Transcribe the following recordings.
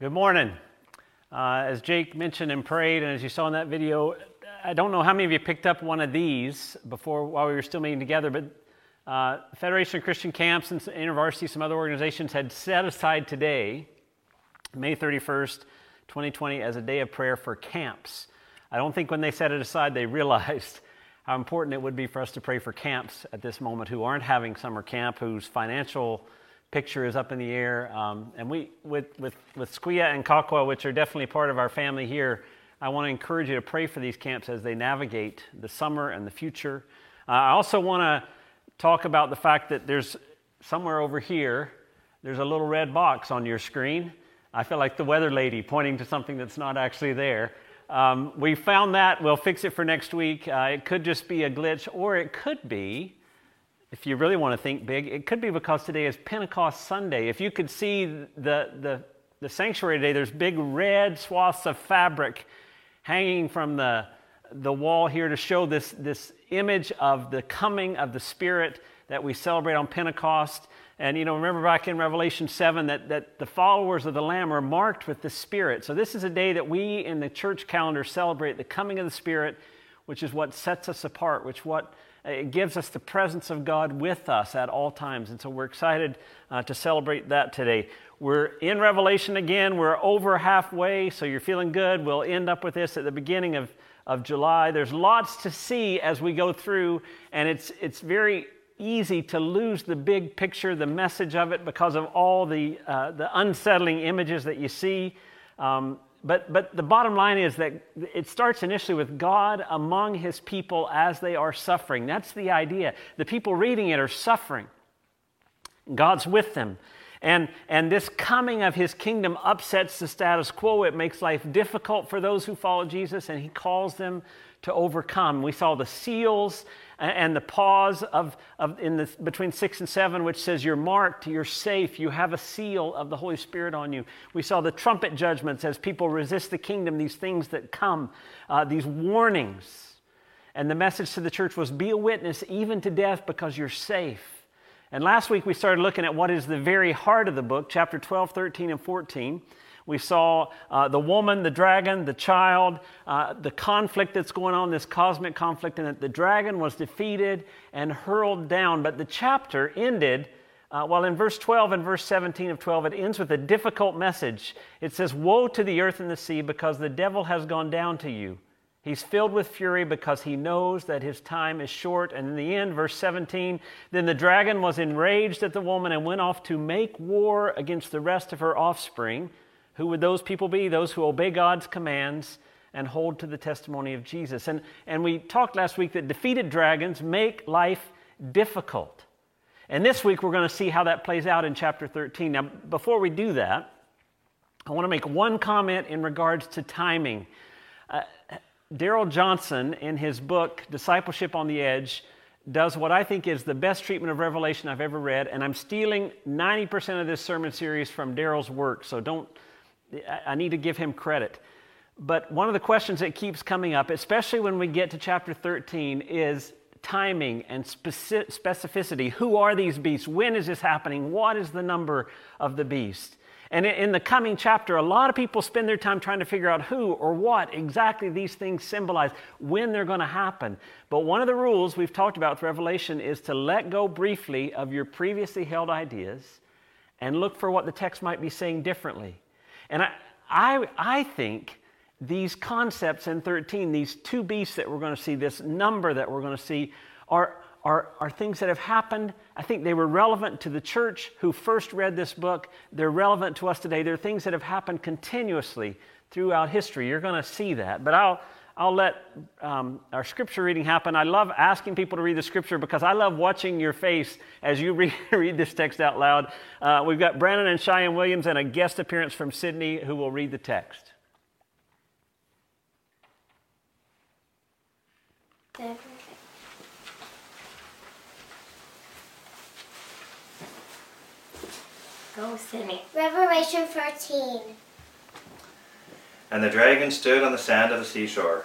Good morning. Uh, as Jake mentioned and prayed, and as you saw in that video, I don't know how many of you picked up one of these before while we were still meeting together, but uh, Federation of Christian Camps and InterVarsity, some other organizations had set aside today, May 31st, 2020, as a day of prayer for camps. I don't think when they set it aside they realized how important it would be for us to pray for camps at this moment who aren't having summer camp, whose financial picture is up in the air. Um, and we, with, with, with Squeah and Kawkawa, which are definitely part of our family here, I want to encourage you to pray for these camps as they navigate the summer and the future. Uh, I also want to talk about the fact that there's somewhere over here, there's a little red box on your screen. I feel like the weather lady pointing to something that's not actually there. Um, we found that. We'll fix it for next week. Uh, it could just be a glitch, or it could be if you really want to think big, it could be because today is Pentecost Sunday. If you could see the, the, the sanctuary today, there's big red swaths of fabric hanging from the, the wall here to show this, this image of the coming of the Spirit that we celebrate on Pentecost. And you know, remember back in Revelation 7 that, that the followers of the Lamb are marked with the Spirit. So this is a day that we in the church calendar celebrate the coming of the Spirit, which is what sets us apart, which what it gives us the presence of God with us at all times. And so we're excited uh, to celebrate that today. We're in Revelation again. We're over halfway, so you're feeling good. We'll end up with this at the beginning of, of July. There's lots to see as we go through, and it's, it's very easy to lose the big picture, the message of it, because of all the, uh, the unsettling images that you see. Um, but, but the bottom line is that it starts initially with God among his people as they are suffering. That's the idea. The people reading it are suffering, God's with them. And, and this coming of his kingdom upsets the status quo. It makes life difficult for those who follow Jesus, and he calls them to overcome. We saw the seals and the pause of, of in the, between six and seven, which says you're marked, you're safe, you have a seal of the Holy Spirit on you. We saw the trumpet judgments as people resist the kingdom, these things that come, uh, these warnings. And the message to the church was be a witness even to death because you're safe. And last week we started looking at what is the very heart of the book, chapter 12, 13, and 14. We saw uh, the woman, the dragon, the child, uh, the conflict that's going on, this cosmic conflict, and that the dragon was defeated and hurled down. But the chapter ended, uh, well, in verse 12 and verse 17 of 12, it ends with a difficult message. It says, Woe to the earth and the sea, because the devil has gone down to you. He's filled with fury because he knows that his time is short. And in the end, verse 17, then the dragon was enraged at the woman and went off to make war against the rest of her offspring who would those people be? Those who obey God's commands and hold to the testimony of Jesus. And, and we talked last week that defeated dragons make life difficult. And this week we're going to see how that plays out in chapter 13. Now, before we do that, I want to make one comment in regards to timing. Uh, Darrell Johnson, in his book, Discipleship on the Edge, does what I think is the best treatment of Revelation I've ever read, and I'm stealing 90% of this sermon series from Darrell's work, so don't I need to give him credit. But one of the questions that keeps coming up, especially when we get to chapter 13, is timing and specificity. Who are these beasts? When is this happening? What is the number of the beast? And in the coming chapter, a lot of people spend their time trying to figure out who or what exactly these things symbolize, when they're going to happen. But one of the rules we've talked about with Revelation is to let go briefly of your previously held ideas and look for what the text might be saying differently. And I, I, I think these concepts in 13, these two beasts that we're going to see, this number that we're going to see, are, are, are things that have happened. I think they were relevant to the church who first read this book. They're relevant to us today. They're things that have happened continuously throughout history. You're going to see that. But I'll, I'll let um, our scripture reading happen. I love asking people to read the scripture because I love watching your face as you read, read this text out loud. Uh, we've got Brandon and Cheyenne Williams and a guest appearance from Sydney who will read the text. Go, Sydney. Revelation 13. And the dragon stood on the sand of the seashore.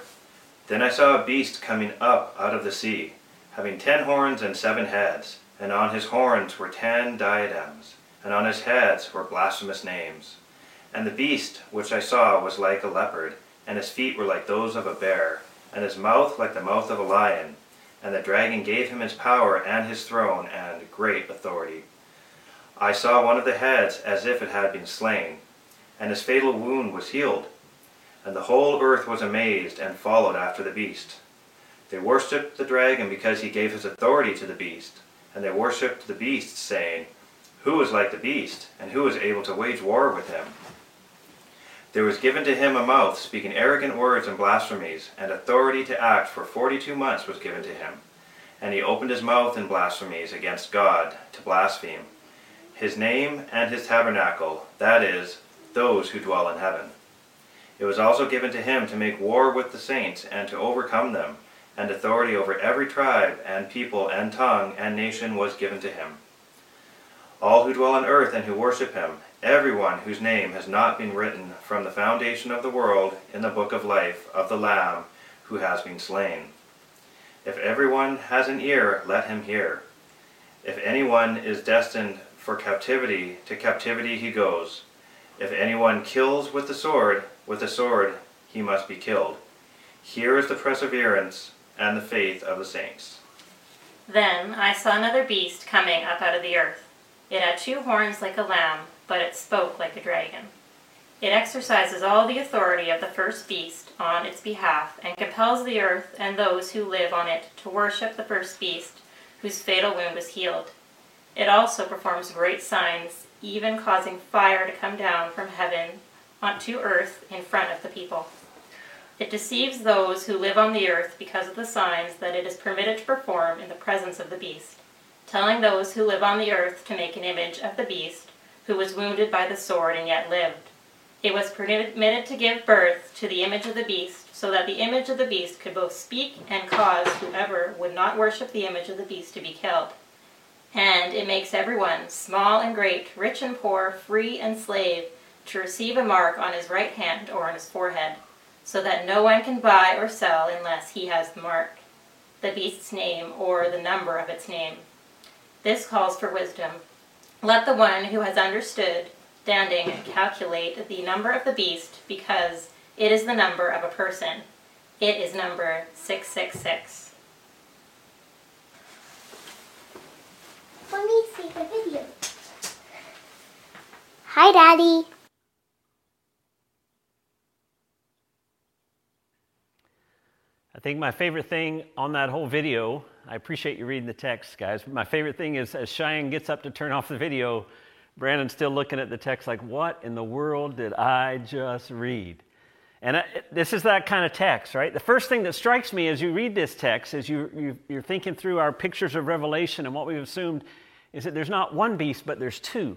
Then I saw a beast coming up out of the sea, having ten horns and seven heads, and on his horns were ten diadems, and on his heads were blasphemous names. And the beast which I saw was like a leopard, and his feet were like those of a bear, and his mouth like the mouth of a lion. And the dragon gave him his power and his throne and great authority. I saw one of the heads as if it had been slain, and his fatal wound was healed. And the whole earth was amazed and followed after the beast. They worshipped the dragon because he gave his authority to the beast, and they worshipped the beast, saying, Who is like the beast, and who is able to wage war with him? There was given to him a mouth speaking arrogant words and blasphemies, and authority to act for forty two months was given to him. And he opened his mouth in blasphemies against God to blaspheme his name and his tabernacle, that is, those who dwell in heaven. It was also given to him to make war with the saints and to overcome them, and authority over every tribe and people and tongue and nation was given to him. All who dwell on earth and who worship him, everyone whose name has not been written from the foundation of the world in the book of life of the Lamb who has been slain. If everyone has an ear, let him hear. If anyone is destined for captivity, to captivity he goes. If anyone kills with the sword, with the sword he must be killed. Here is the perseverance and the faith of the saints. Then I saw another beast coming up out of the earth. It had two horns like a lamb, but it spoke like a dragon. It exercises all the authority of the first beast on its behalf, and compels the earth and those who live on it to worship the first beast, whose fatal wound was healed. It also performs great signs, even causing fire to come down from heaven onto earth in front of the people. It deceives those who live on the earth because of the signs that it is permitted to perform in the presence of the beast, telling those who live on the earth to make an image of the beast, who was wounded by the sword and yet lived. It was permitted to give birth to the image of the beast, so that the image of the beast could both speak and cause whoever would not worship the image of the beast to be killed. And it makes everyone, small and great, rich and poor, free and slave, to receive a mark on his right hand or on his forehead, so that no one can buy or sell unless he has the mark, the beast's name, or the number of its name. This calls for wisdom. Let the one who has understood standing calculate the number of the beast, because it is the number of a person. It is number 666. Let me see the video. Hi, Daddy. Think my favorite thing on that whole video, I appreciate you reading the text, guys. My favorite thing is as Cheyenne gets up to turn off the video, Brandon's still looking at the text like, what in the world did I just read? And I, this is that kind of text, right? The first thing that strikes me as you read this text, as you, you, are thinking through our pictures of Revelation and what we've assumed, is that there's not one beast, but there's two,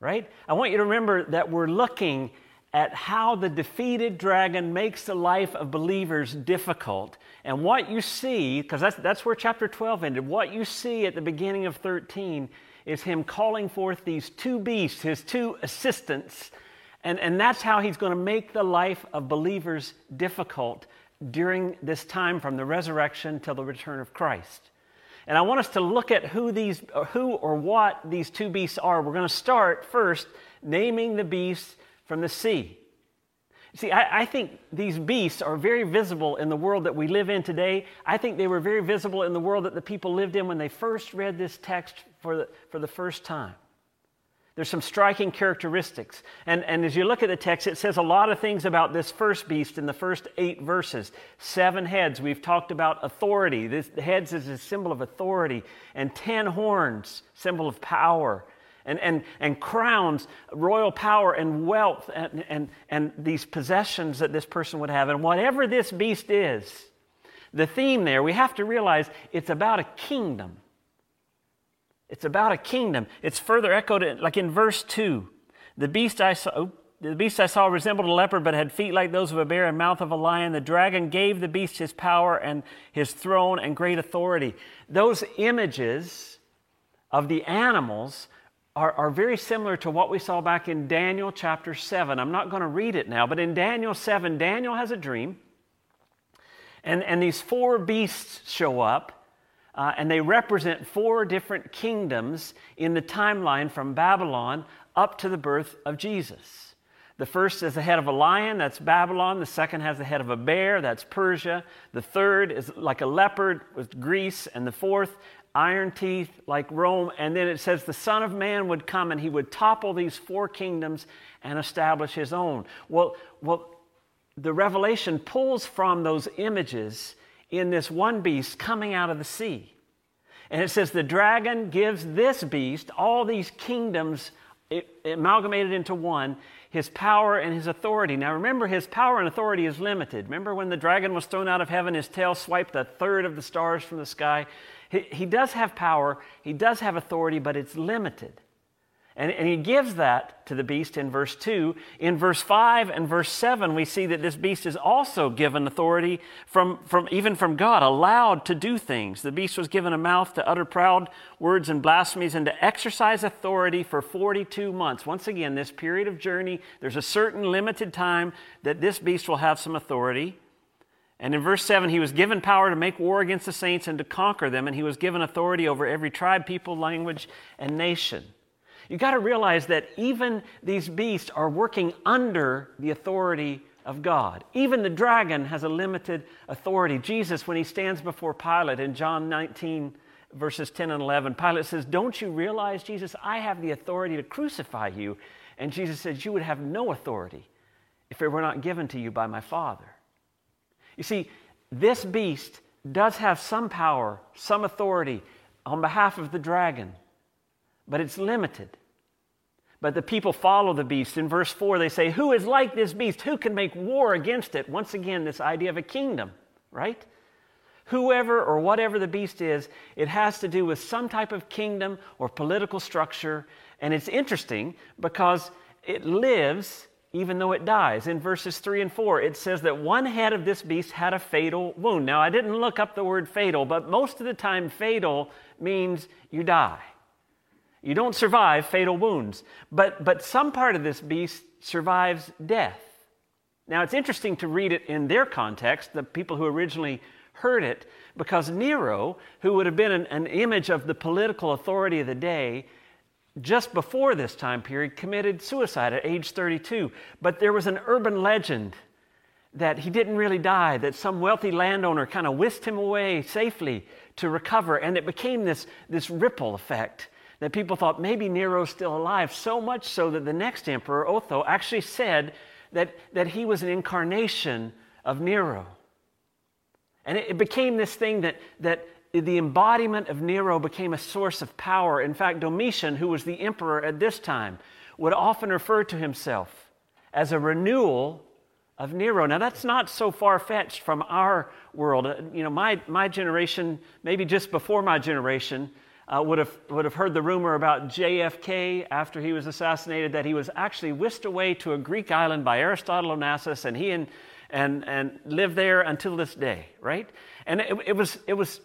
right? I want you to remember that we're looking at how the defeated dragon makes the life of believers difficult. And what you see, because that's, that's where chapter 12 ended, what you see at the beginning of 13 is him calling forth these two beasts, his two assistants and, and that's how he's going to make the life of believers difficult during this time from the resurrection till the return of Christ. And I want us to look at who these who or what these two beasts are. We're going to start first naming the beasts from the sea. See, I, I, think these beasts are very visible in the world that we live in today. I think they were very visible in the world that the people lived in when they first read this text for the, for the first time. There's some striking characteristics. And, and as you look at the text, it says a lot of things about this first beast in the first eight verses. Seven heads. We've talked about authority. This, the heads is a symbol of authority. And ten horns, symbol of power. And, and, and crowns, royal power and wealth, and, and, and these possessions that this person would have. And whatever this beast is, the theme there, we have to realize it's about a kingdom. It's about a kingdom. It's further echoed like in verse 2. The beast I saw. Oh, the beast I saw resembled a leopard, but had feet like those of a bear and mouth of a lion. The dragon gave the beast his power and his throne and great authority. Those images of the animals are, are very similar to what we saw back in Daniel chapter 7. I'm not going to read it now, but in Daniel 7, Daniel has a dream, and, and these four beasts show up. Uh, and they represent four different kingdoms in the timeline from Babylon up to the birth of Jesus. The first is the head of a lion, that's Babylon. The second has the head of a bear, that's Persia. The third is like a leopard with Greece. And the fourth, iron teeth, like Rome. And then it says the Son of Man would come and he would topple these four kingdoms and establish his own. Well, well the revelation pulls from those images in this one beast coming out of the sea. And it says the dragon gives this beast all these kingdoms amalgamated into one, his power and his authority. Now remember, his power and authority is limited. Remember when the dragon was thrown out of heaven, his tail swiped a third of the stars from the sky? He, he does have power, he does have authority, but it's limited. And, and, he gives that to the beast in verse 2. In verse 5 and verse 7, we see that this beast is also given authority from, from even from God, allowed to do things. The beast was given a mouth to utter proud words and blasphemies and to exercise authority for 42 months. Once again, this period of journey, there's a certain limited time that this beast will have some authority. And in verse 7, he was given power to make war against the saints and to conquer them, and he was given authority over every tribe, people, language, and nation. You got to realize that even these beasts are working under the authority of God. Even the dragon has a limited authority. Jesus, when he stands before Pilate in John 19, verses 10 and 11, Pilate says, Don't you realize, Jesus, I have the authority to crucify you? And Jesus says, You would have no authority if it were not given to you by my Father. You see, this beast does have some power, some authority on behalf of the dragon but it's limited. But the people follow the beast. In verse 4, they say, Who is like this beast? Who can make war against it? Once again, this idea of a kingdom, right? Whoever or whatever the beast is, it has to do with some type of kingdom or political structure. And it's interesting because it lives even though it dies. In verses 3 and 4, it says that one head of this beast had a fatal wound. Now, I didn't look up the word fatal, but most of the time, fatal means you die. You don't survive fatal wounds. But, but some part of this beast survives death. Now, it's interesting to read it in their context, the people who originally heard it, because Nero, who would have been an, an image of the political authority of the day, just before this time period, committed suicide at age 32. But there was an urban legend that he didn't really die, that some wealthy landowner kind of whisked him away safely to recover, and it became this, this ripple effect that people thought maybe Nero's still alive, so much so that the next emperor, Otho, actually said that, that he was an incarnation of Nero. And it, became this thing that, that the embodiment of Nero became a source of power. In fact, Domitian, who was the emperor at this time, would often refer to himself as a renewal of Nero. Now, that's not so far fetched from our world. You know, my, my generation, maybe just before my generation, uh, would, have, would have heard the rumor about JFK after he was assassinated that he was actually whisked away to a Greek island by Aristotle Onassis, and he and, and, and lived there until this day, right? And it, it, was, it was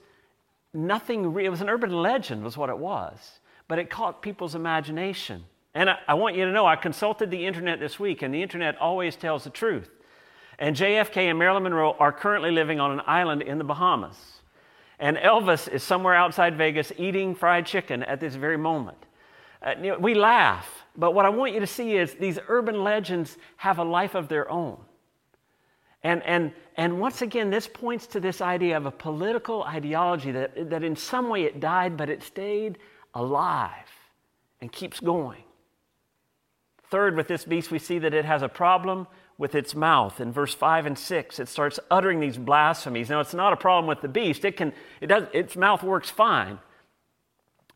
nothing, it was an urban legend, was what it was, but it caught people's imagination. And I, I want you to know, I consulted the internet this week, and the internet always tells the truth. And JFK and Marilyn Monroe are currently living on an island in the Bahamas. And Elvis is somewhere outside Vegas eating fried chicken at this very moment. Uh, we laugh, but what I want you to see is these urban legends have a life of their own. And, and, and once again, this points to this idea of a political ideology that, that in some way it died, but it stayed alive and keeps going. Third, with this beast, we see that it has a problem with its mouth. In verse 5 and 6, it starts uttering these blasphemies. Now, it's not a problem with the beast, it can, it does, its mouth works fine.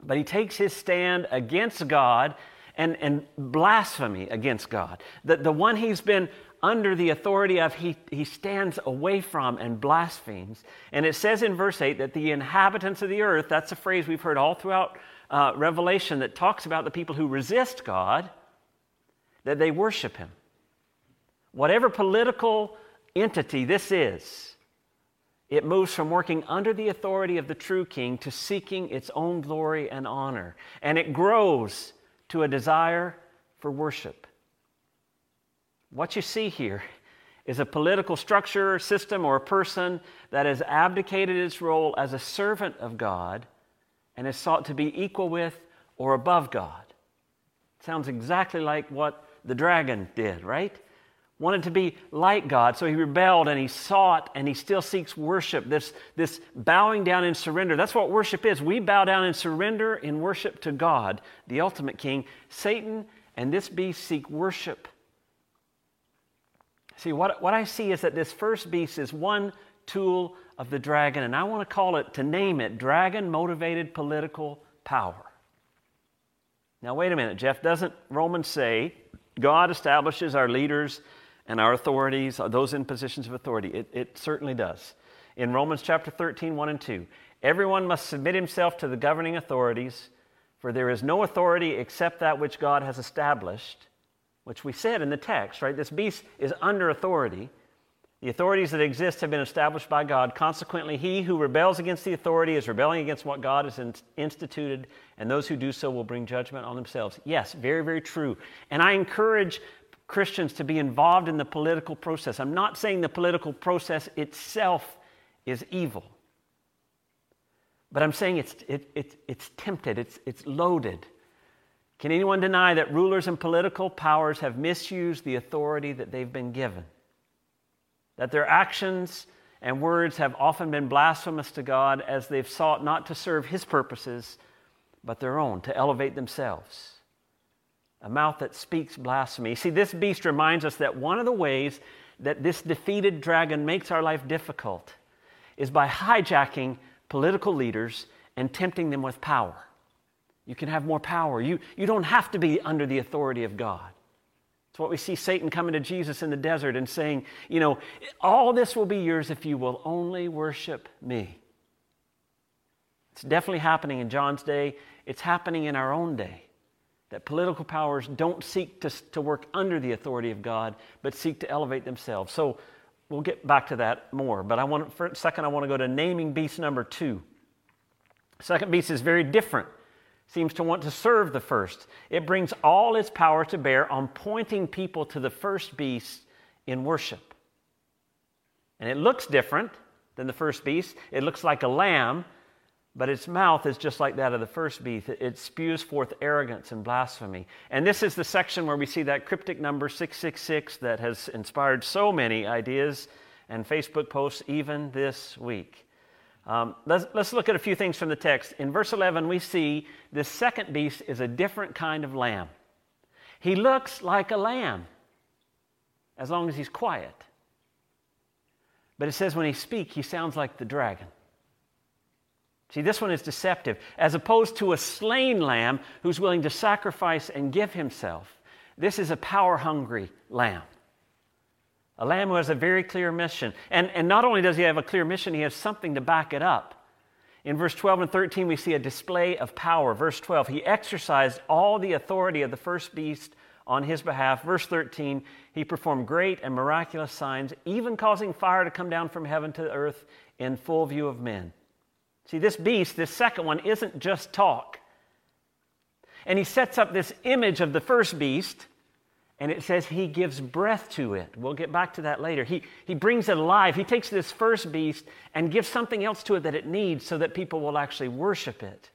But he takes his stand against God and, and blasphemy against God. The, the one he's been under the authority of, he, he stands away from and blasphemes. And it says in verse 8 that the inhabitants of the earth, that's a phrase we've heard all throughout uh, Revelation that talks about the people who resist God, that they worship him. Whatever political entity this is, it moves from working under the authority of the true king to seeking its own glory and honor. And it grows to a desire for worship. What you see here is a political structure, system, or a person that has abdicated its role as a servant of God and has sought to be equal with or above God. Sounds exactly like what the dragon did, right? Wanted to be like God, so he rebelled and he sought and he still seeks worship, this, this bowing down in surrender. That's what worship is. We bow down and surrender in worship to God, the ultimate king. Satan and this beast seek worship. See, what, what I see is that this first beast is one tool of the dragon, and I want to call it, to name it, dragon motivated political power. Now, wait a minute, Jeff. Doesn't Romans say God establishes our leaders and our authorities, uh, those in positions of authority? It, it certainly does. In Romans chapter 13, 1 and 2, everyone must submit himself to the governing authorities, for there is no authority except that which God has established, which we said in the text, right? This beast is under authority. The authorities that exist have been established by God. Consequently, he who rebels against the authority is rebelling against what God has instituted, and those who do so will bring judgment on themselves. Yes, very, very true. And I encourage Christians to be involved in the political process. I'm not saying the political process itself is evil, but I'm saying it's, it, it, it's tempted, it's, it's loaded. Can anyone deny that rulers and political powers have misused the authority that they've been given? that their actions and words have often been blasphemous to God as they've sought not to serve His purposes, but their own, to elevate themselves. A mouth that speaks blasphemy. See, this beast reminds us that one of the ways that this defeated dragon makes our life difficult is by hijacking political leaders and tempting them with power. You can have more power. You, you don't have to be under the authority of God. It's what we see Satan coming to Jesus in the desert and saying, You know, all this will be yours if you will only worship me. It's definitely happening in John's day, it's happening in our own day. That political powers don't seek to, to work under the authority of God, but seek to elevate themselves. So we'll get back to that more. But I want, for a second, I want to go to naming beast number two. Second beast is very different seems to want to serve the first. It brings all its power to bear on pointing people to the first beast in worship. And it looks different than the first beast. It looks like a lamb, but its mouth is just like that of the first beast. It spews forth arrogance and blasphemy. And this is the section where we see that cryptic number 666 that has inspired so many ideas and Facebook posts even this week. Um, let's, let's look at a few things from the text. In verse 11, we see this second beast is a different kind of lamb. He looks like a lamb as long as he's quiet. But it says when he speaks, he sounds like the dragon. See, this one is deceptive. As opposed to a slain lamb who's willing to sacrifice and give himself, this is a power hungry lamb. A lamb who has a very clear mission. And, and not only does he have a clear mission, he has something to back it up. In verse 12 and 13, we see a display of power. Verse 12, he exercised all the authority of the first beast on his behalf. Verse 13, he performed great and miraculous signs, even causing fire to come down from heaven to earth in full view of men. See, this beast, this second one, isn't just talk. And he sets up this image of the first beast and it says he gives breath to it. We'll get back to that later. He, he brings it alive. He takes this first beast and gives something else to it that it needs so that people will actually worship it.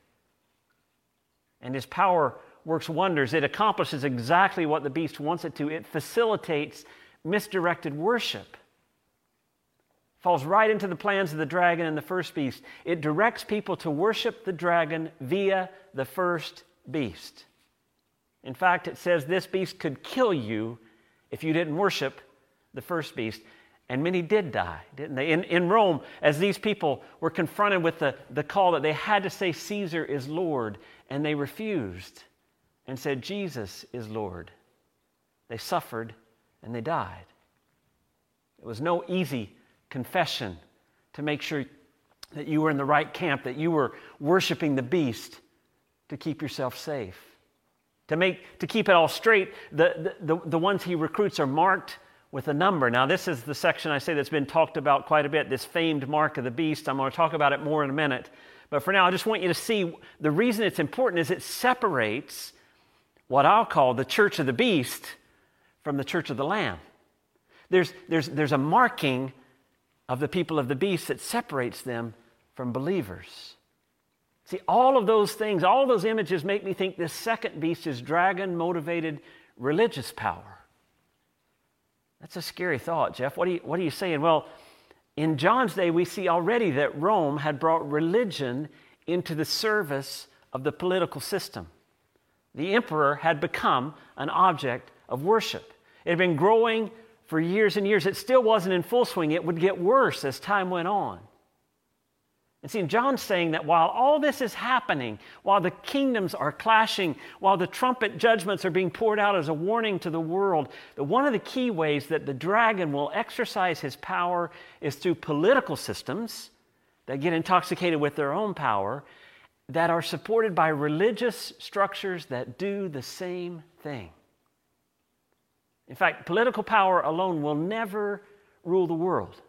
And his power works wonders. It accomplishes exactly what the beast wants it to. It facilitates misdirected worship. Falls right into the plans of the dragon and the first beast. It directs people to worship the dragon via the first beast. In fact, it says this beast could kill you if you didn't worship the first beast. And many did die, didn't they? In, in Rome, as these people were confronted with the, the call that they had to say Caesar is Lord, and they refused and said Jesus is Lord, they suffered and they died. It was no easy confession to make sure that you were in the right camp, that you were worshiping the beast to keep yourself safe. To, make, to keep it all straight, the, the, the ones he recruits are marked with a number. Now, this is the section I say that's been talked about quite a bit, this famed mark of the beast. I'm going to talk about it more in a minute. But for now, I just want you to see the reason it's important is it separates what I'll call the church of the beast from the church of the lamb. There's, there's, there's a marking of the people of the beast that separates them from believers. See, all of those things, all those images make me think this second beast is dragon motivated religious power. That's a scary thought, Jeff. What are you, what are you saying? Well, in John's day, we see already that Rome had brought religion into the service of the political system. The emperor had become an object of worship. It had been growing for years and years. It still wasn't in full swing. It would get worse as time went on. And see, John's saying that while all this is happening, while the kingdoms are clashing, while the trumpet judgments are being poured out as a warning to the world, that one of the key ways that the dragon will exercise his power is through political systems that get intoxicated with their own power that are supported by religious structures that do the same thing. In fact, political power alone will never rule the world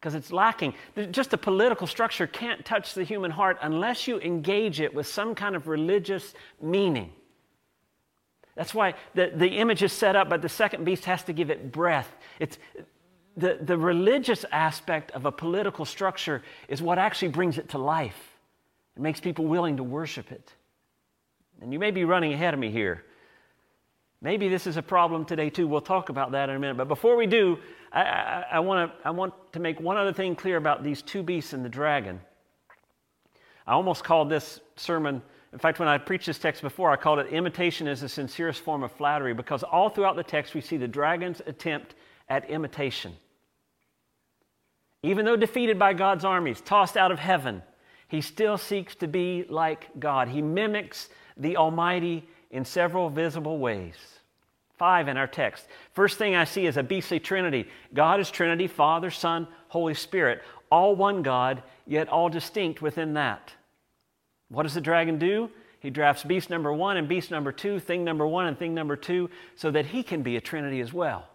because it's lacking. Just the political structure can't touch the human heart unless you engage it with some kind of religious meaning. That's why the, the image is set up, but the second beast has to give it breath. It's, the, the religious aspect of a political structure is what actually brings it to life. It makes people willing to worship it. And you may be running ahead of me here. Maybe this is a problem today too. We'll talk about that in a minute. But before we do, I, I, I, wanna, I want to make one other thing clear about these two beasts and the dragon. I almost called this sermon, in fact, when I preached this text before, I called it Imitation is the sincerest form of flattery because all throughout the text we see the dragon's attempt at imitation. Even though defeated by God's armies, tossed out of heaven, he still seeks to be like God. He mimics the Almighty in several visible ways. Five in our text. First thing I see is a beastly trinity. God is Trinity, Father, Son, Holy Spirit. All one God, yet all distinct within that. What does the dragon do? He drafts beast number one and beast number two, thing number one and thing number two, so that he can be a trinity as well.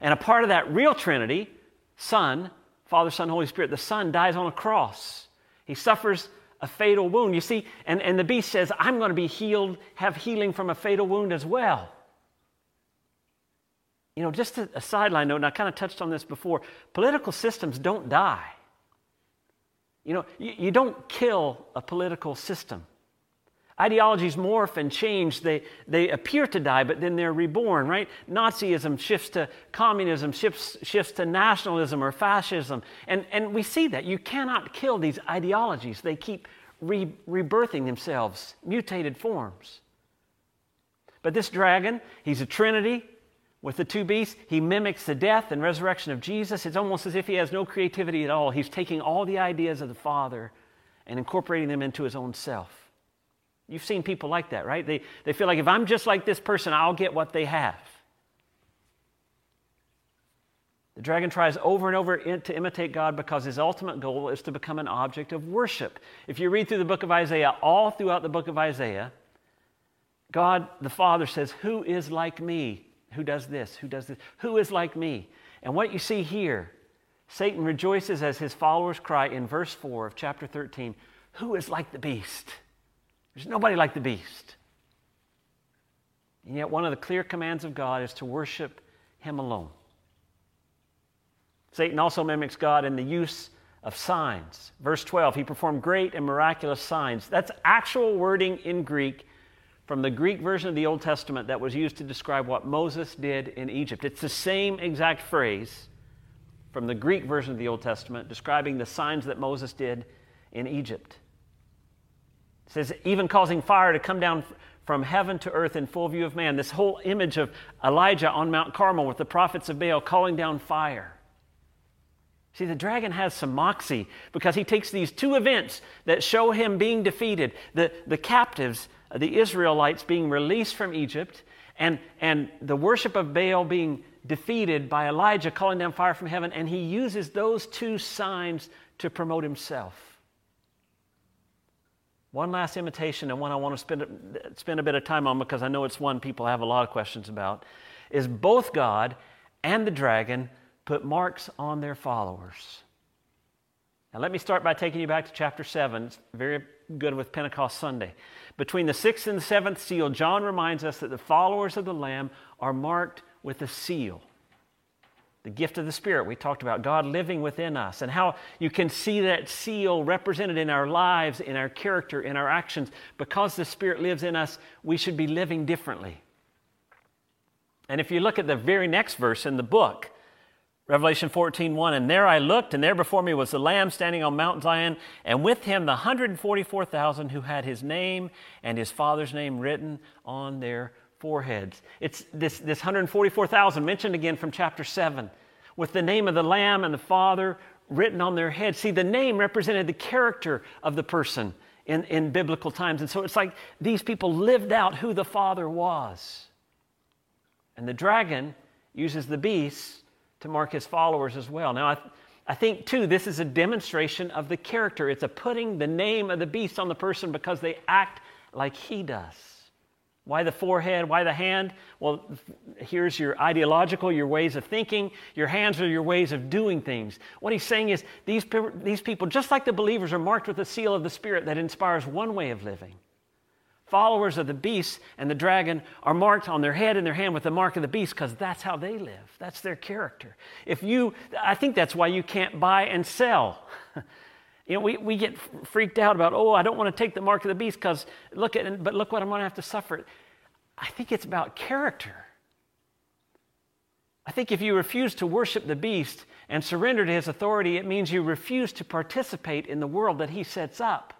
And a part of that real trinity, Son, Father, Son, Holy Spirit, the Son dies on a cross. He suffers a fatal wound. You see, and, and the beast says, I'm going to be healed, have healing from a fatal wound as well. You know, just a, a sideline note, and I kind of touched on this before political systems don't die. You know, you, you don't kill a political system. Ideologies morph and change. They, they appear to die, but then they're reborn, right? Nazism shifts to communism, shifts, shifts to nationalism or fascism. And, and we see that. You cannot kill these ideologies, they keep re- rebirthing themselves, mutated forms. But this dragon, he's a trinity with the two beasts. He mimics the death and resurrection of Jesus. It's almost as if he has no creativity at all. He's taking all the ideas of the Father and incorporating them into his own self. You've seen people like that, right? They, they feel like if I'm just like this person, I'll get what they have. The dragon tries over and over to imitate God because his ultimate goal is to become an object of worship. If you read through the book of Isaiah, all throughout the book of Isaiah, God the Father says, Who is like me? Who does this? Who does this? Who is like me? And what you see here, Satan rejoices as his followers cry in verse 4 of chapter 13, Who is like the beast? There's nobody like the beast. And yet, one of the clear commands of God is to worship Him alone. Satan also mimics God in the use of signs. Verse 12, he performed great and miraculous signs. That's actual wording in Greek from the Greek version of the Old Testament that was used to describe what Moses did in Egypt. It's the same exact phrase from the Greek version of the Old Testament describing the signs that Moses did in Egypt. It says, even causing fire to come down from heaven to earth in full view of man. This whole image of Elijah on Mount Carmel with the prophets of Baal calling down fire. See, the dragon has some moxie because he takes these two events that show him being defeated the, the captives, the Israelites being released from Egypt, and, and the worship of Baal being defeated by Elijah calling down fire from heaven, and he uses those two signs to promote himself. One last imitation, and one I want to spend, spend a bit of time on because I know it's one people have a lot of questions about, is both God and the dragon put marks on their followers. Now, let me start by taking you back to chapter 7. It's very good with Pentecost Sunday. Between the sixth and the seventh seal, John reminds us that the followers of the Lamb are marked with a seal. The gift of the Spirit. We talked about God living within us and how you can see that seal represented in our lives, in our character, in our actions. Because the Spirit lives in us, we should be living differently. And if you look at the very next verse in the book, Revelation 14, 1, and there I looked, and there before me was the Lamb standing on Mount Zion, and with him the 144,000 who had his name and his Father's name written on their foreheads. It's this, this 144,000 mentioned again from chapter 7 with the name of the Lamb and the Father written on their heads. See, the name represented the character of the person in, in biblical times. And so it's like these people lived out who the Father was. And the dragon uses the beast to mark his followers as well. Now, I, I think, too, this is a demonstration of the character. It's a putting the name of the beast on the person because they act like he does. Why the forehead? Why the hand? Well, here's your ideological, your ways of thinking. Your hands are your ways of doing things. What he's saying is these, these people, just like the believers, are marked with the seal of the Spirit that inspires one way of living. Followers of the beast and the dragon are marked on their head and their hand with the mark of the beast because that's how they live. That's their character. If you, I think that's why you can't buy and sell. You know, we, we get freaked out about, oh, I don't want to take the mark of the beast because look at, but look what I'm going to have to suffer. I think it's about character. I think if you refuse to worship the beast and surrender to his authority, it means you refuse to participate in the world that he sets up.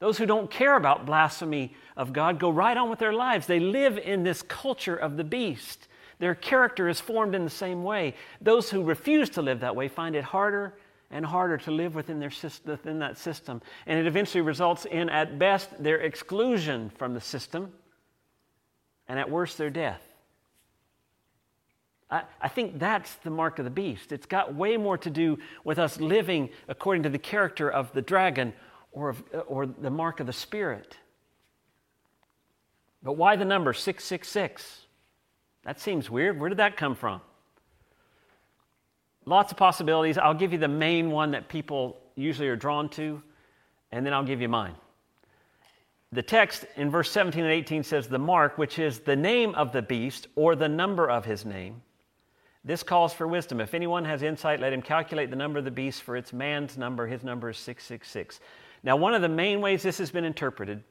Those who don't care about blasphemy of God go right on with their lives. They live in this culture of the beast. Their character is formed in the same way. Those who refuse to live that way find it harder and harder to live within, their, within that system. And it eventually results in, at best, their exclusion from the system, and at worst, their death. I, I think that's the mark of the beast. It's got way more to do with us living according to the character of the dragon or, of, or the mark of the spirit. But why the number 666? That seems weird. Where did that come from? Lots of possibilities. I'll give you the main one that people usually are drawn to, and then I'll give you mine. The text in verse 17 and 18 says, The mark, which is the name of the beast or the number of his name. This calls for wisdom. If anyone has insight, let him calculate the number of the beast, for its man's number. His number is 666. Now, one of the main ways this has been interpreted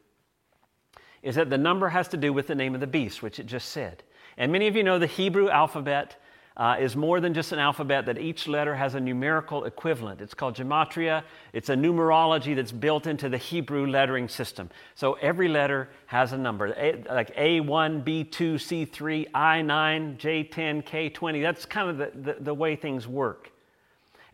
is that the number has to do with the name of the beast, which it just said. And many of you know the Hebrew alphabet uh, is more than just an alphabet, that each letter has a numerical equivalent. It's called gematria. It's a numerology that's built into the Hebrew lettering system. So every letter has a number, a, like A1, B2, C3, I9, J10, K20. That's kind of the, the, the way things work.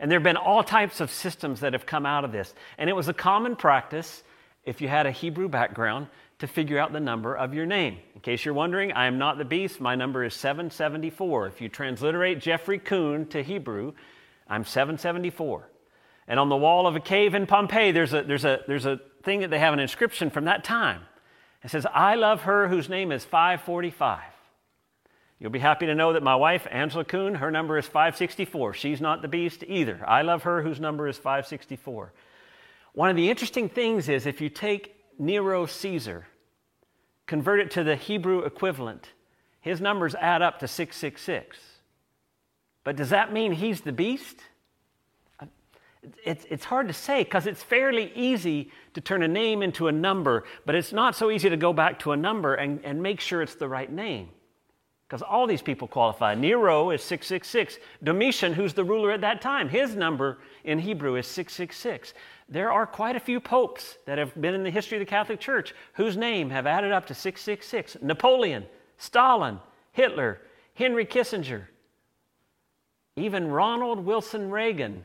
And there have been all types of systems that have come out of this. And it was a common practice, if you had a Hebrew background, to figure out the number of your name. In case you're wondering, I am not the beast. My number is 774. If you transliterate Jeffrey Kuhn to Hebrew, I'm 774. And on the wall of a cave in Pompeii, there's a, there's a, there's a thing that they have an inscription from that time. It says, I love her whose name is 545. You'll be happy to know that my wife, Angela Kuhn, her number is 564. She's not the beast either. I love her whose number is 564. One of the interesting things is if you take Nero Caesar, convert it to the Hebrew equivalent, his numbers add up to 666. But does that mean he's the beast? It's, it's hard to say because it's fairly easy to turn a name into a number, but it's not so easy to go back to a number and, and make sure it's the right name. Because all these people qualify. Nero is 666. Domitian, who's the ruler at that time, his number in Hebrew is 666 there are quite a few popes that have been in the history of the Catholic Church whose name have added up to 666 Napoleon, Stalin, Hitler, Henry Kissinger, even Ronald Wilson Reagan.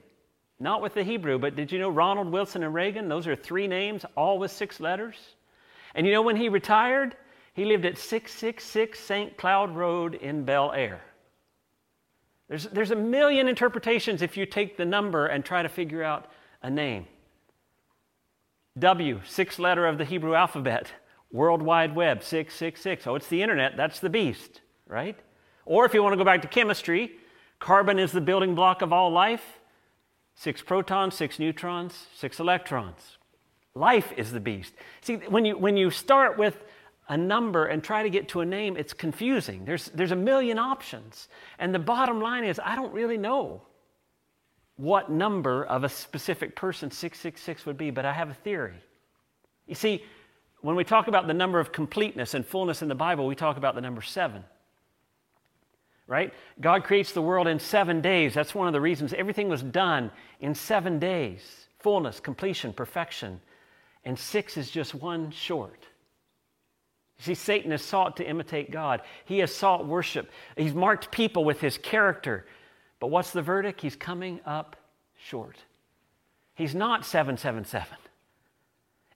Not with the Hebrew, but did you know Ronald Wilson and Reagan? Those are three names, all with six letters. And you know when he retired? He lived at 666 St. Cloud Road in Bel Air. There's, there's a million interpretations if you take the number and try to figure out a name. W, sixth letter of the Hebrew alphabet. World Wide Web, 666. Oh, it's the internet. That's the beast, right? Or if you want to go back to chemistry, carbon is the building block of all life. Six protons, six neutrons, six electrons. Life is the beast. See, when you, when you start with a number and try to get to a name, it's confusing. There's, there's a million options. And the bottom line is, I don't really know what number of a specific person 666 would be, but I have a theory. You see, when we talk about the number of completeness and fullness in the Bible, we talk about the number seven. Right? God creates the world in seven days. That's one of the reasons everything was done in seven days fullness, completion, perfection. And six is just one short. You see, Satan has sought to imitate God. He has sought worship. He's marked people with his character. But what's the verdict? He's coming up short. He's not 777.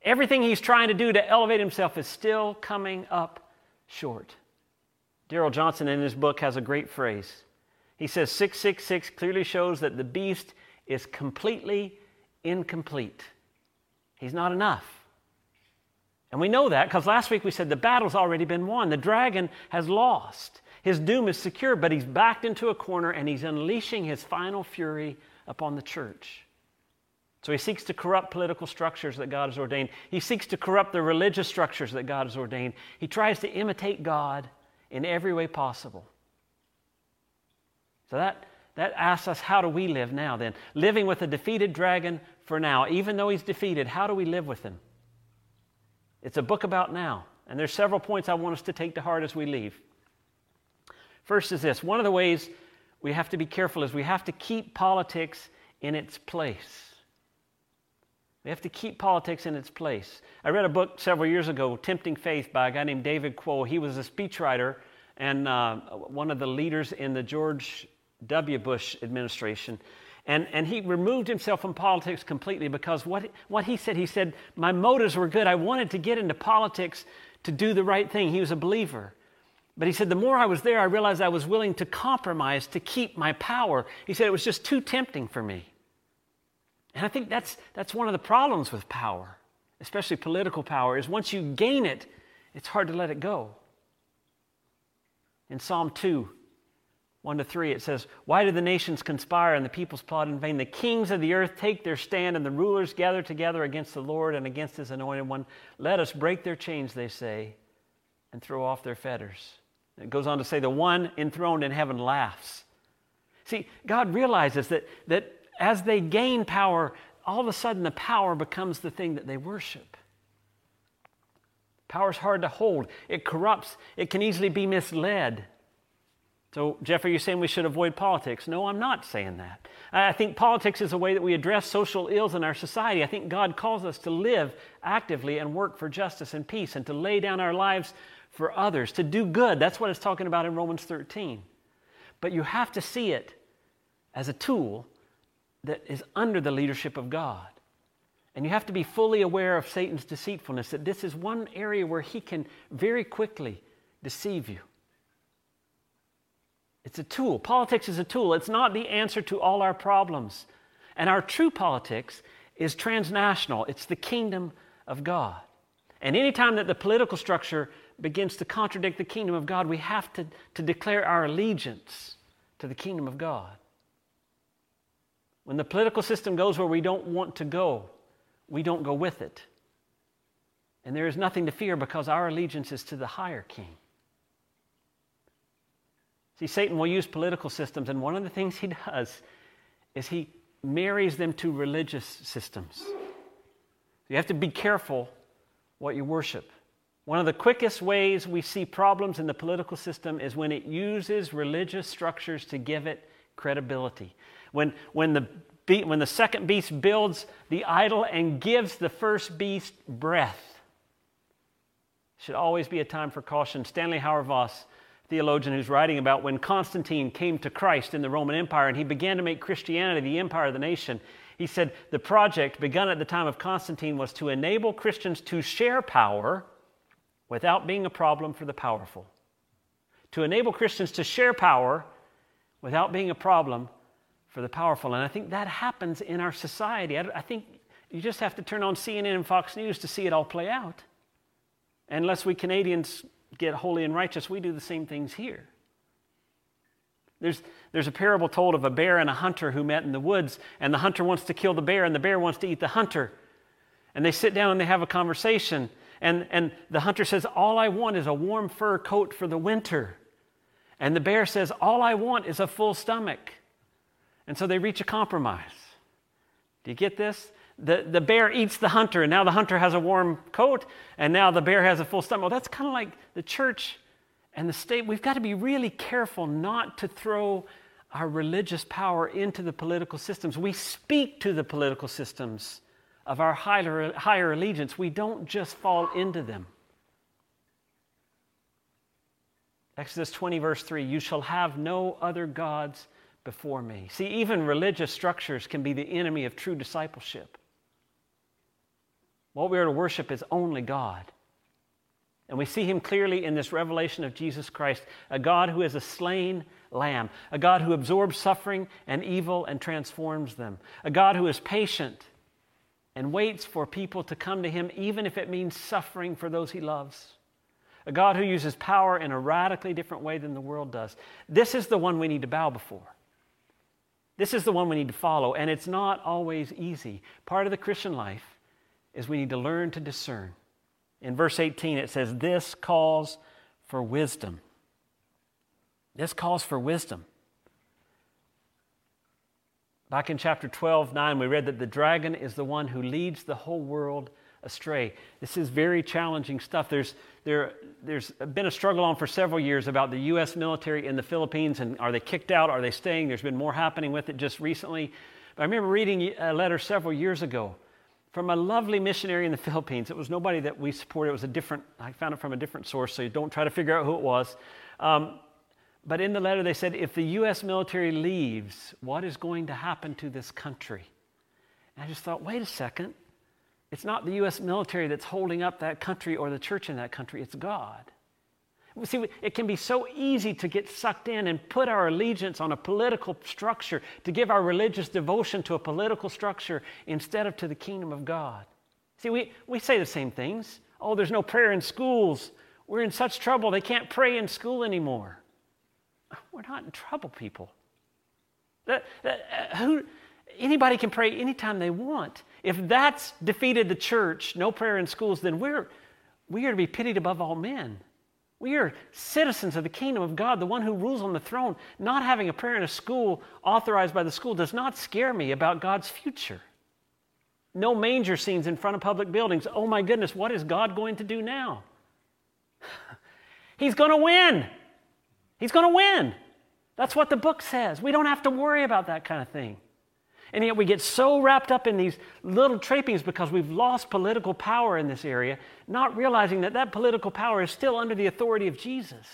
Everything he's trying to do to elevate himself is still coming up short. Darrell Johnson, in his book, has a great phrase. He says 666 clearly shows that the beast is completely incomplete. He's not enough. And we know that because last week we said the battle's already been won. The dragon has lost. His doom is secure, but he's backed into a corner and he's unleashing his final fury upon the church. So he seeks to corrupt political structures that God has ordained. He seeks to corrupt the religious structures that God has ordained. He tries to imitate God in every way possible. So that, that asks us how do we live now then? Living with a defeated dragon for now, even though he's defeated, how do we live with him? It's a book about now. And there's several points I want us to take to heart as we leave. First is this one of the ways we have to be careful is we have to keep politics in its place. We have to keep politics in its place. I read a book several years ago, Tempting Faith, by a guy named David Kuo. He was a speechwriter and uh, one of the leaders in the George W. Bush administration. And, and he removed himself from politics completely because what, what he said, he said, My motives were good. I wanted to get into politics to do the right thing. He was a believer. But he said, The more I was there, I realized I was willing to compromise to keep my power. He said, It was just too tempting for me. And I think that's, that's one of the problems with power, especially political power, is once you gain it, it's hard to let it go. In Psalm 2, 1 to 3, it says, Why do the nations conspire and the peoples plot in vain? The kings of the earth take their stand, and the rulers gather together against the Lord and against his anointed one. Let us break their chains, they say, and throw off their fetters. It goes on to say, The one enthroned in heaven laughs. See, God realizes that, that as they gain power, all of a sudden the power becomes the thing that they worship. Power is hard to hold, it corrupts, it can easily be misled. So, Jeff, are you saying we should avoid politics? No, I'm not saying that. I think politics is a way that we address social ills in our society. I think God calls us to live actively and work for justice and peace and to lay down our lives for others, to do good. That's what it's talking about in Romans 13. But you have to see it as a tool that is under the leadership of God. And you have to be fully aware of Satan's deceitfulness, that this is one area where he can very quickly deceive you. It's a tool. Politics is a tool. It's not the answer to all our problems. And our true politics is transnational, it's the kingdom of God. And anytime that the political structure begins to contradict the kingdom of God, we have to, to declare our allegiance to the kingdom of God. When the political system goes where we don't want to go, we don't go with it. And there is nothing to fear because our allegiance is to the higher king. See, Satan will use political systems, and one of the things he does is he marries them to religious systems. You have to be careful what you worship. One of the quickest ways we see problems in the political system is when it uses religious structures to give it credibility. When, when, the, when the second beast builds the idol and gives the first beast breath, should always be a time for caution. Stanley Hauerwas theologian who's writing about when Constantine came to Christ in the Roman Empire and he began to make Christianity the empire of the nation. He said the project begun at the time of Constantine was to enable Christians to share power without being a problem for the powerful. To enable Christians to share power without being a problem for the powerful. And I think that happens in our society. I, think you just have to turn on CNN and Fox News to see it all play out. Unless we Canadians get holy and righteous, we do the same things here. There's, there's a parable told of a bear and a hunter who met in the woods, and the hunter wants to kill the bear, and the bear wants to eat the hunter. And they sit down and they have a conversation. And, and the hunter says, All I want is a warm fur coat for the winter. And the bear says, All I want is a full stomach. And so they reach a compromise. Do you get this? The, the bear eats the hunter, and now the hunter has a warm coat, and now the bear has a full stomach. Well, that's kind of like the church and the state. We've got to be really careful not to throw our religious power into the political systems. We speak to the political systems of our higher, higher allegiance, we don't just fall into them. Exodus 20, verse 3 You shall have no other gods before me. See, even religious structures can be the enemy of true discipleship. What we are to worship is only God. And we see him clearly in this revelation of Jesus Christ, a God who is a slain lamb, a God who absorbs suffering and evil and transforms them, a God who is patient and waits for people to come to him, even if it means suffering for those he loves. A God who uses power in a radically different way than the world does. This is the one we need to bow before. This is the one we need to follow, and it's not always easy. Part of the Christian life is we need to learn to discern. In verse 18, it says, This calls for wisdom. This calls for wisdom. Back in chapter 12, 9, we read that the dragon is the one who leads the whole world astray. This is very challenging stuff. There's, there, there's been a struggle on for several years about the U.S. military in the Philippines and are they kicked out? Are they staying? There's been more happening with it just recently. But I remember reading a letter several years ago from a lovely missionary in the Philippines. It was nobody that we supported. It was a different, I found it from a different source, so don't try to figure out who it was. Um, but in the letter, they said, if the U.S. military leaves, what is going to happen to this country? And I just thought, wait a second. It's not the U.S. military that's holding up that country or the church in that country, it's God. See, it can be so easy to get sucked in and put our allegiance on a political structure, to give our religious devotion to a political structure instead of to the kingdom of God. See, we, we say the same things. Oh, there's no prayer in schools. We're in such trouble, they can't pray in school anymore. We're not in trouble, people. That, that, uh, who, anybody can pray anytime they want. If that's defeated the church, no prayer in schools, then we're, we are to be pitied above all men. We are citizens of the kingdom of God, the one who rules on the throne. Not having a prayer in a school authorized by the school does not scare me about God's future. No manger scenes in front of public buildings. Oh my goodness, what is God going to do now? He's going to win. He's going to win. That's what the book says. We don't have to worry about that kind of thing. And yet we get so wrapped up in these little trappings because we've lost political power in this area, not realizing that that political power is still under the authority of Jesus.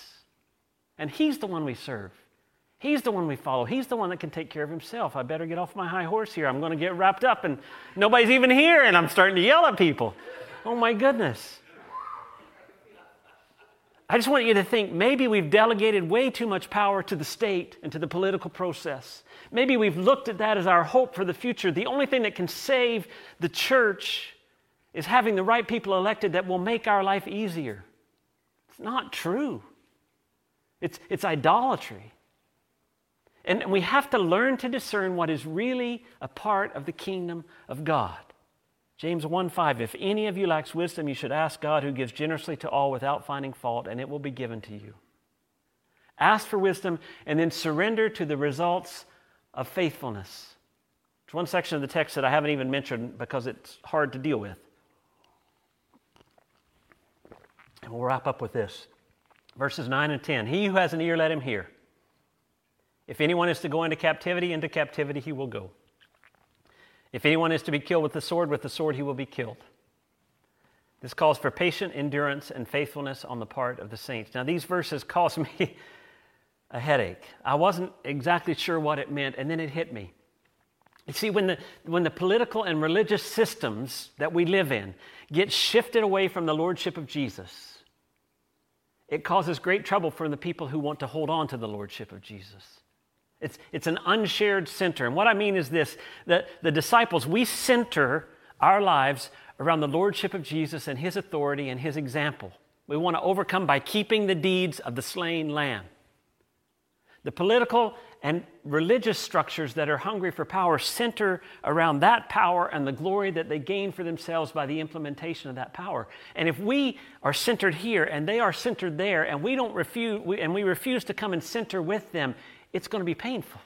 And He's the one we serve. He's the one we follow. He's the one that can take care of himself. I better get off my high horse here. I'm going to get wrapped up and nobody's even here and I'm starting to yell at people. Oh my goodness. I just want you to think maybe we've delegated way too much power to the state and to the political process. Maybe we've looked at that as our hope for the future. The only thing that can save the church is having the right people elected that will make our life easier. It's not true, it's, it's idolatry. And we have to learn to discern what is really a part of the kingdom of God. James 1 5, if any of you lacks wisdom, you should ask God who gives generously to all without finding fault, and it will be given to you. Ask for wisdom and then surrender to the results of faithfulness. It's one section of the text that I haven't even mentioned because it's hard to deal with. And we'll wrap up with this. Verses 9 and 10. He who has an ear, let him hear. If anyone is to go into captivity, into captivity he will go. If anyone is to be killed with the sword, with the sword he will be killed. This calls for patient endurance and faithfulness on the part of the saints. Now, these verses caused me a headache. I wasn't exactly sure what it meant, and then it hit me. You see, when the, when the political and religious systems that we live in get shifted away from the lordship of Jesus, it causes great trouble for the people who want to hold on to the lordship of Jesus. It's, it's an unshared center. And what I mean is this that the disciples, we center our lives around the lordship of Jesus and his authority and his example. We want to overcome by keeping the deeds of the slain lamb. The political and religious structures that are hungry for power center around that power and the glory that they gain for themselves by the implementation of that power. And if we are centered here and they are centered there and we don't refuse we, and we refuse to come and center with them, it's going to be painful.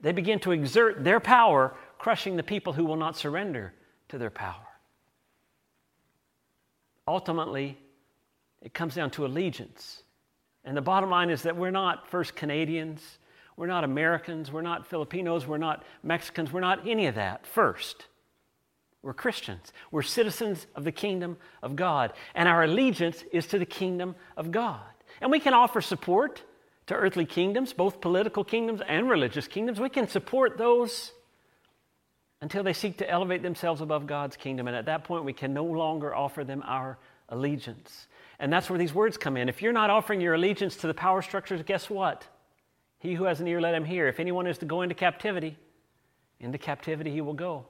They begin to exert their power, crushing the people who will not surrender to their power. Ultimately, it comes down to allegiance. And the bottom line is that we're not first Canadians, we're not Americans, we're not Filipinos, we're not Mexicans, we're not any of that first. We're Christians. We're citizens of the kingdom of God. And our allegiance is to the kingdom of God. And we can offer support to earthly kingdoms, both political kingdoms and religious kingdoms. We can support those until they seek to elevate themselves above God's kingdom. And at that point, we can no longer offer them our allegiance. And that's where these words come in. If you're not offering your allegiance to the power structures, guess what? He who has an ear, let him hear. If anyone is to go into captivity, into captivity he will go.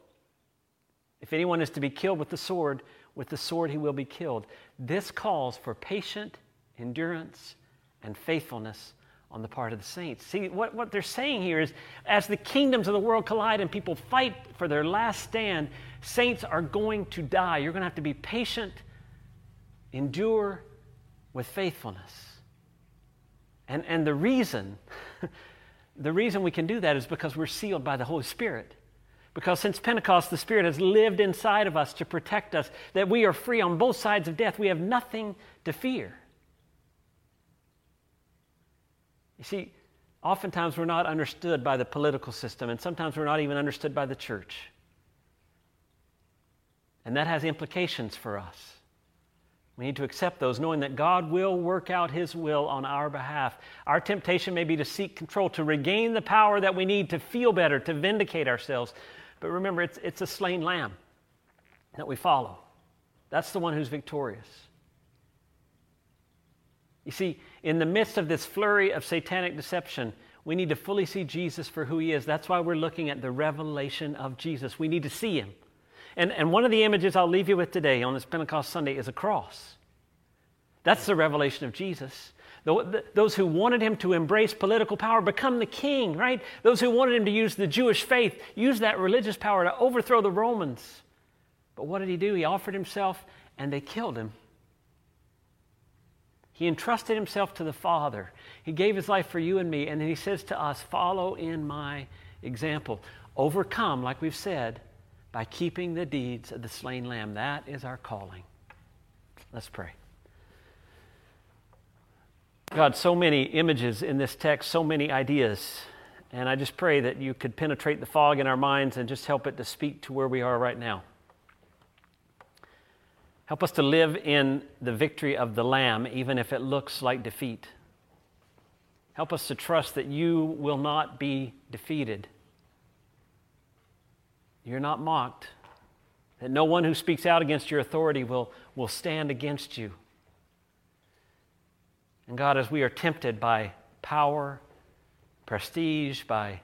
If anyone is to be killed with the sword, with the sword he will be killed. This calls for patient endurance and faithfulness on the part of the saints. See, what, what they're saying here is as the kingdoms of the world collide and people fight for their last stand, saints are going to die. You're going to have to be patient endure with faithfulness. And, and the reason, the reason we can do that is because we're sealed by the Holy Spirit. Because since Pentecost, the Spirit has lived inside of us to protect us, that we are free on both sides of death. We have nothing to fear. You see, oftentimes we're not understood by the political system, and sometimes we're not even understood by the church. And that has implications for us. We need to accept those, knowing that God will work out His will on our behalf. Our temptation may be to seek control, to regain the power that we need to feel better, to vindicate ourselves. But remember, it's, it's a slain lamb that we follow. That's the one who's victorious. You see, in the midst of this flurry of satanic deception, we need to fully see Jesus for who he is. That's why we're looking at the revelation of Jesus. We need to see him. And, and one of the images I'll leave you with today on this Pentecost Sunday is a cross. That's the revelation of Jesus. Those who wanted him to embrace political power become the king, right? Those who wanted him to use the Jewish faith, use that religious power to overthrow the Romans. But what did he do? He offered himself and they killed him. He entrusted himself to the Father. He gave his life for you and me, and then he says to us, Follow in my example. Overcome, like we've said, by keeping the deeds of the slain lamb. That is our calling. Let's pray. God, so many images in this text, so many ideas. And I just pray that you could penetrate the fog in our minds and just help it to speak to where we are right now. Help us to live in the victory of the Lamb, even if it looks like defeat. Help us to trust that you will not be defeated. You're not mocked. That no one who speaks out against your authority will, will stand against you. And God, as we are tempted by power, prestige, by,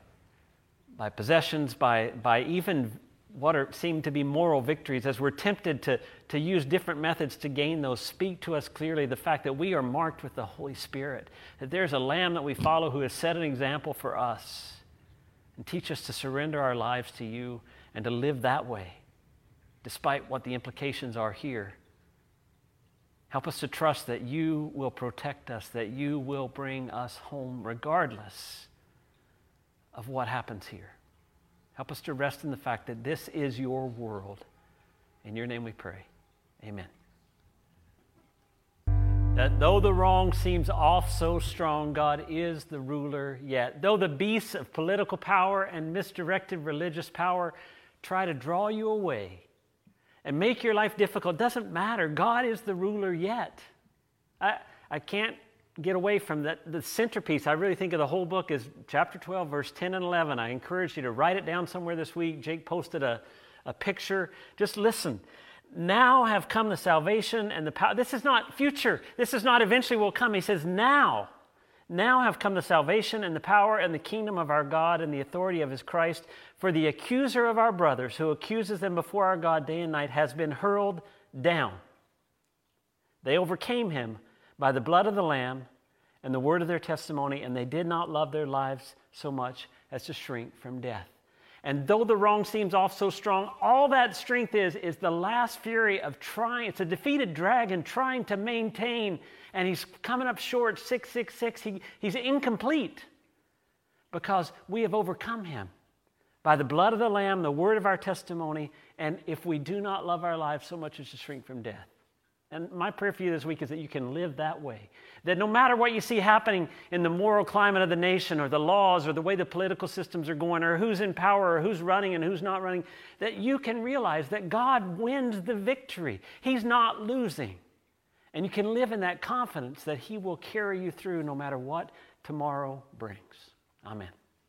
by possessions, by, by even what are, seem to be moral victories, as we're tempted to, to use different methods to gain those, speak to us clearly the fact that we are marked with the Holy Spirit, that there's a lamb that we follow who has set an example for us, and teach us to surrender our lives to you and to live that way, despite what the implications are here. Help us to trust that you will protect us, that you will bring us home regardless of what happens here. Help us to rest in the fact that this is your world. In your name we pray. Amen. That though the wrong seems off so strong, God is the ruler yet. Though the beasts of political power and misdirected religious power try to draw you away and make your life difficult, doesn't matter. God is the ruler yet. I, I can't get away from that. The centerpiece, I really think of the whole book, is chapter 12, verse 10 and 11. I encourage you to write it down somewhere this week. Jake posted a, a picture. Just listen. Now have come the salvation and the power. This is not future. This is not eventually will come. He says, now now have come the salvation and the power and the kingdom of our God and the authority of his Christ. For the accuser of our brothers, who accuses them before our God day and night, has been hurled down. They overcame him by the blood of the Lamb and the word of their testimony, and they did not love their lives so much as to shrink from death. And though the wrong seems off so strong, all that strength is is the last fury of trying. It's a defeated dragon trying to maintain, and he's coming up short 666. He, he's incomplete because we have overcome him by the blood of the Lamb, the word of our testimony, and if we do not love our lives so much as to shrink from death. And my prayer for you this week is that you can live that way. That no matter what you see happening in the moral climate of the nation or the laws or the way the political systems are going or who's in power or who's running and who's not running, that you can realize that God wins the victory. He's not losing. And you can live in that confidence that He will carry you through no matter what tomorrow brings. Amen.